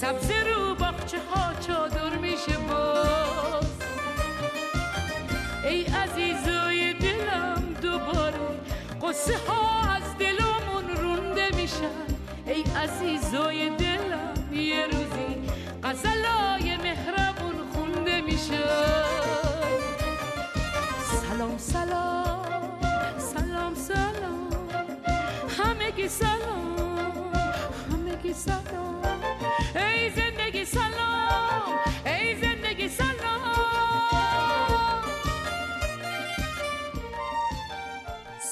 سبز رو باخچه ها چادر میشه باز. ای عزیزای دلم دوباره قصه ها از دلمون رونده میشن. ای عزیزای دلم یه روزی غزلای مهربون خونده میشن سلام سلام سلام سلام. همگی سلام.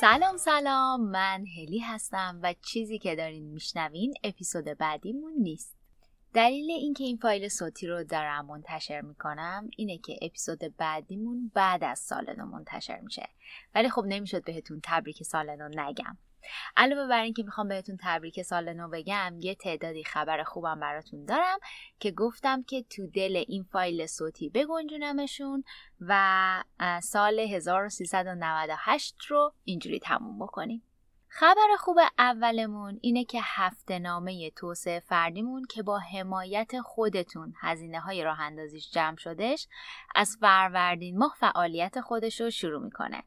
سلام سلام. من هلی هستم و چیزی که دارین میشنوین اپیزود بعدیمون نیست. دلیل اینکه این فایل صوتی رو دارم منتشر می‌کنم اینه که اپیزود بعدیمون بعد از سال منتشر میشه. ولی خب نمی‌شد بهتون تبریک سال نو نگم. علاوه بر اینکه می‌خوام بهتون تبریک سال نو بگم یه تعدادی خبر خوبم براتون دارم که گفتم که تو دل این فایل صوتی بگنجونمشون و سال 1398 رو اینجوری تموم بکنیم خبر خوب اولمون اینه که هفته نامه توسعه فردیمون که با حمایت خودتون هزینه های راه اندازیش جمع شدش از فروردین ماه فعالیت خودش رو شروع می‌کنه.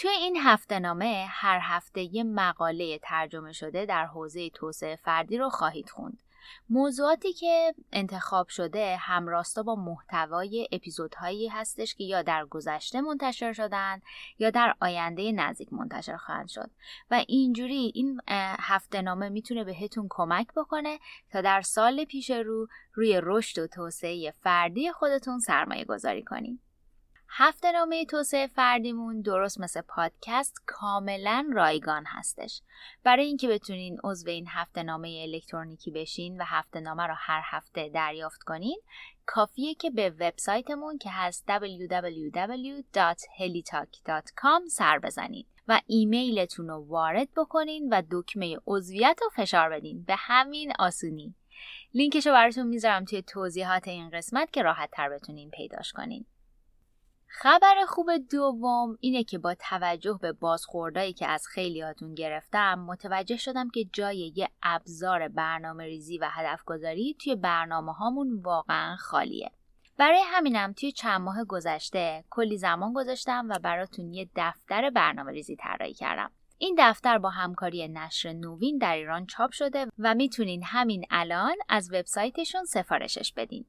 توی این هفته نامه هر هفته یه مقاله ترجمه شده در حوزه توسعه فردی رو خواهید خوند. موضوعاتی که انتخاب شده همراستا با محتوای اپیزودهایی هستش که یا در گذشته منتشر شدن یا در آینده نزدیک منتشر خواهند شد و اینجوری این هفته نامه می‌تونه بهتون کمک بکنه تا در سال پیش رو روی رشد و توسعه فردی خودتون سرمایه گذاری کنید. هفته نامه توسعه فردیمون درست مثل پادکست کاملا رایگان هستش. برای اینکه بتونین عضو این هفته نامه الکترونیکی بشین و هفته نامه رو هر هفته دریافت کنین کافیه که به وبسایتمون که هست www.helitalk.com سر بزنید و ایمیلتون رو وارد بکنین و دکمه عضویت رو فشار بدین. به همین آسونی. لینکش رو براتون می‌ذارم توی توضیحات این قسمت که راحت تر بتونین پیداش کنین. خبر خوب دوم اینه که با توجه به بازخوردایی که از خیلیاتون گرفتم متوجه شدم که جای یه ابزار برنامه ریزی و هدف گذاری توی برنامه هامون واقعا خالیه. برای همینم توی چند ماه گذشته کلی زمان گذاشتم و براتون یه دفتر برنامه ریزی طراحی کردم. این دفتر با همکاری نشر نوین در ایران چاپ شده و می‌تونین همین الان از وبسایتشون سفارشش بدین.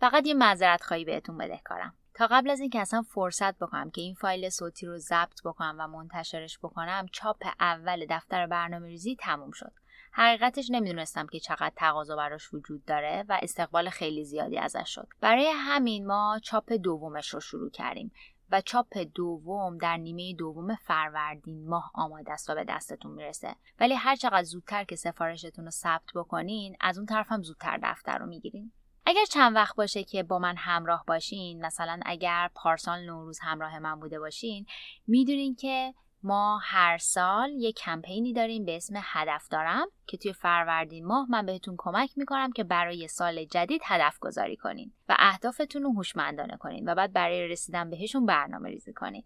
فقط یه معذرت خواهی بهتون بدهکارم. تا قبل از اینکه اصلا فرصت بکنم که این فایل صوتی رو ضبط بکنم و منتشرش بکنم چاپ اول دفتر برنامه ریزی تموم شد. حقیقتش نمی‌دونستم که چقدر تقاضا براش وجود داره و استقبال خیلی زیادی ازش شد. برای همین ما چاپ دومش رو شروع کردیم و چاپ دوم در نیمه دوم فروردین ماه آماده است و به دستتون می‌رسه. ولی هر چقدر زودتر که سفارشتون رو ثبت بکنین از اون طرف هم زودتر دفتر رو می‌گیرین. اگر چند وقت باشه که با من همراه باشین مثلا اگر پارسال نوروز همراه من بوده باشین می‌دونین که ما هر سال یک کمپینی داریم به اسم هدف دارم که توی فروردین ماه من بهتون کمک می‌کنم که برای سال جدید هدف گذاری کنین و اهدافتون رو هوشمندانه کنین و بعد برای رسیدن بهشون برنامه ریزی کنین.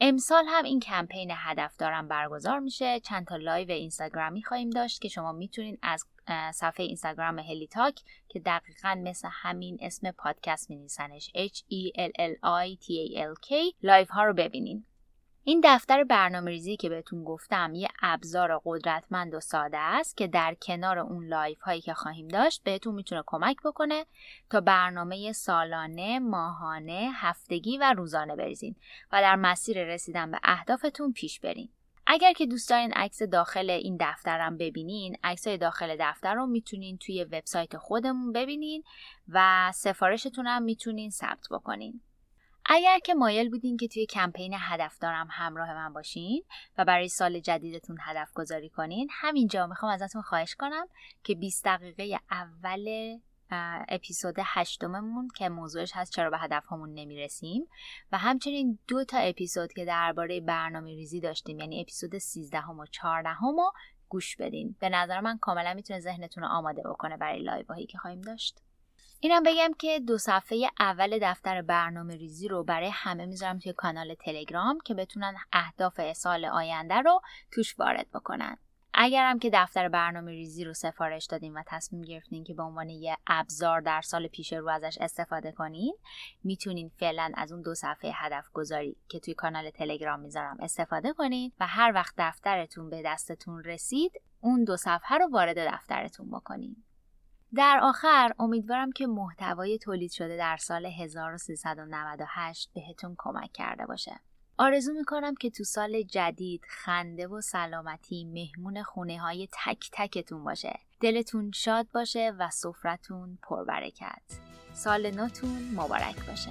امسال هم این کمپین هدف دارم برگزار میشه. چند تا لایو اینستاگرامی خواهیم داشت که شما می‌تونین از صفحه اینستاگرام Helli Talk که دقیقا مثل همین اسم پادکست می H E L L I T A L K. لایو ها رو ببینین. این دفتر برنامه ریزی که بهتون گفتم یه ابزار قدرتمند و ساده است که در کنار اون لایو هایی که خواهیم داشت بهتون می‌تونه کمک بکنه تا برنامه سالانه، ماهانه، هفتگی و روزانه بریزین و در مسیر رسیدن به اهدافتون پیش برین. اگر که دوست دارین عکس داخل این دفترم ببینین عکسای داخل دفتر رو می‌تونین توی وبسایت خودمون ببینین و سفارشتون هم می‌تونین ثبت بکنین. اگر که مایل بودین که توی کمپین هدف دارم همراه من باشین و برای سال جدیدتون هدف گذاری کنین همینجا می‌خوام ازتون خواهش کنم که 20 دقیقه اول اپیزود هشتممون که موضوعش هست چرا به هدف همون نمی‌رسیم. و همچنین دو تا اپیزود که درباره برنامه ریزی داشتیم یعنی اپیزود 13 هم و 14 هم گوش بدین. به نظر من کاملا می‌تونه ذهنتون رو آماده بکنه برای لایو هایی که خواهیم داشت. اینم بگم که دو صفحه اول دفتر برنامه ریزی رو برای همه می‌ذارم توی کانال تلگرام که بتونن اهداف سال آینده رو توش وارد بکنن. اگرم که دفتر برنامه ریزی رو سفارش دادین و تصمیم گرفتین که به عنوان یه ابزار در سال پیش رو ازش استفاده کنین می‌تونین فعلا از اون دو صفحه هدف گذاری که توی کانال تلگرام می‌ذارم استفاده کنین و هر وقت دفترتون به دستتون رسید اون دو صفحه رو وارد دفترتون بکنین در آخر امیدوارم که محتوای تولید شده در سال 1398 بهتون کمک کرده باشه. آرزو می‌کنم که تو سال جدید خنده و سلامتی مهمون خونه های تک تکتون باشه. دلتون شاد باشه و سفرتون پربرکت. سال نوتون مبارک باشه.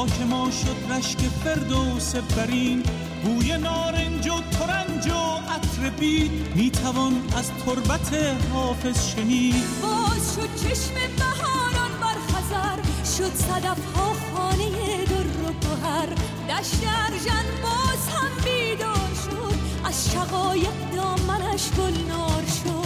خاک ما شد رشک فردوس برین. بوی نارنج و ترنج و عطر بید. می‌توان از تربت حافظ شنید. باز شد چشم بهاران بر خزر. شد صدف ها خانه در و گوهر دشت ارجن باز هم بیدار شد. از شقایق دامنش گلنار شد.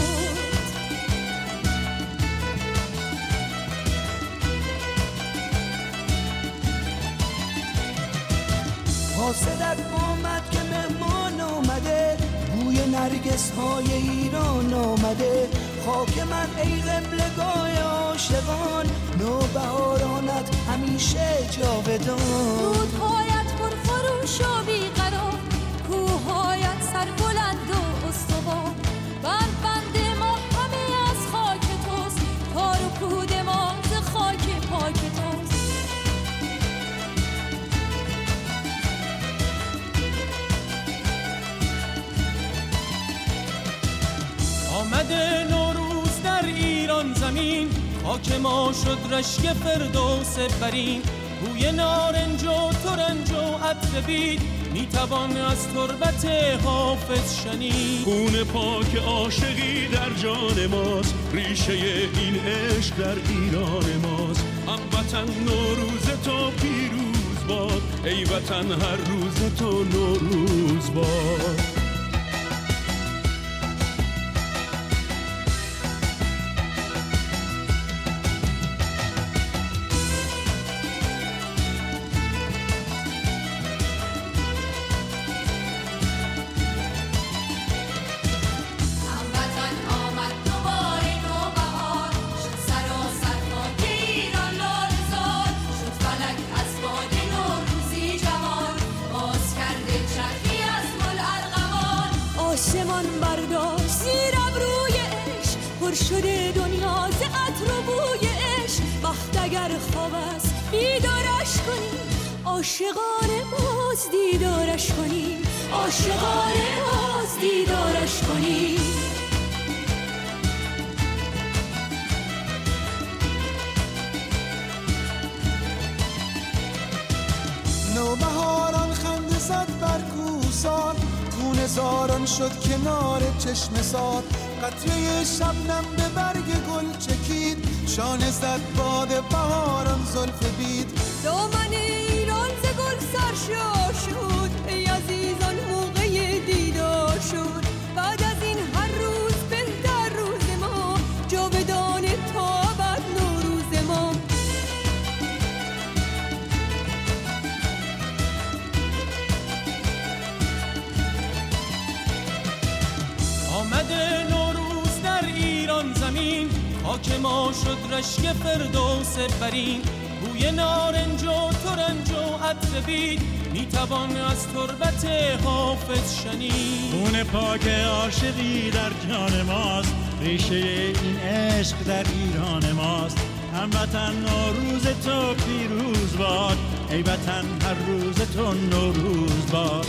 حاسدت آمد که مهمان آمده. بوی نرگس های ایران آمده. خاک من ای قبلگاه عاشقان. نوبهارانت همیشه جاودان. رودهایت پر خروش و بیقرار کوههایت سر بلند و استوار. زمین خاک ما شد رشک فردوس برین. بوی نارنج و ترنج و عطر بید می‌توان از تربت حافظ شنید. خون پاک عاشقی در جان ماست. ریشه این عشق در ایران ماست. هموطن نوروز تو پیروز باد. ای وطن هر روز تو نوروز باد. پر شده دنیا ز عطر و بوی عشق. وقت اگر خواب است بیدارش کنیم. عاشقانه باز دیدارش کنیم. عاشقانه باز دیدارش کنیم. نوبهاران خنده زد بر کوسان خون زاران شد کنار چشم سار. قطره شبنم به برگ گل چکید. شانه زد باد بهاران زلف بید. دامن ایران ز گل سرشار شد ای عزیزان موقع دیدار شد خاک ما شد رشک فردوس برین. بوی نارنج و ترنج و عطر بید می‌توان از تربت حافظ شنید. خون پاک عاشقی در جان ماست. ریشه این عشق در ایران ماست. هموطن نوروز تو پیروز باد. ای وطن هر روز تو نوروز باد.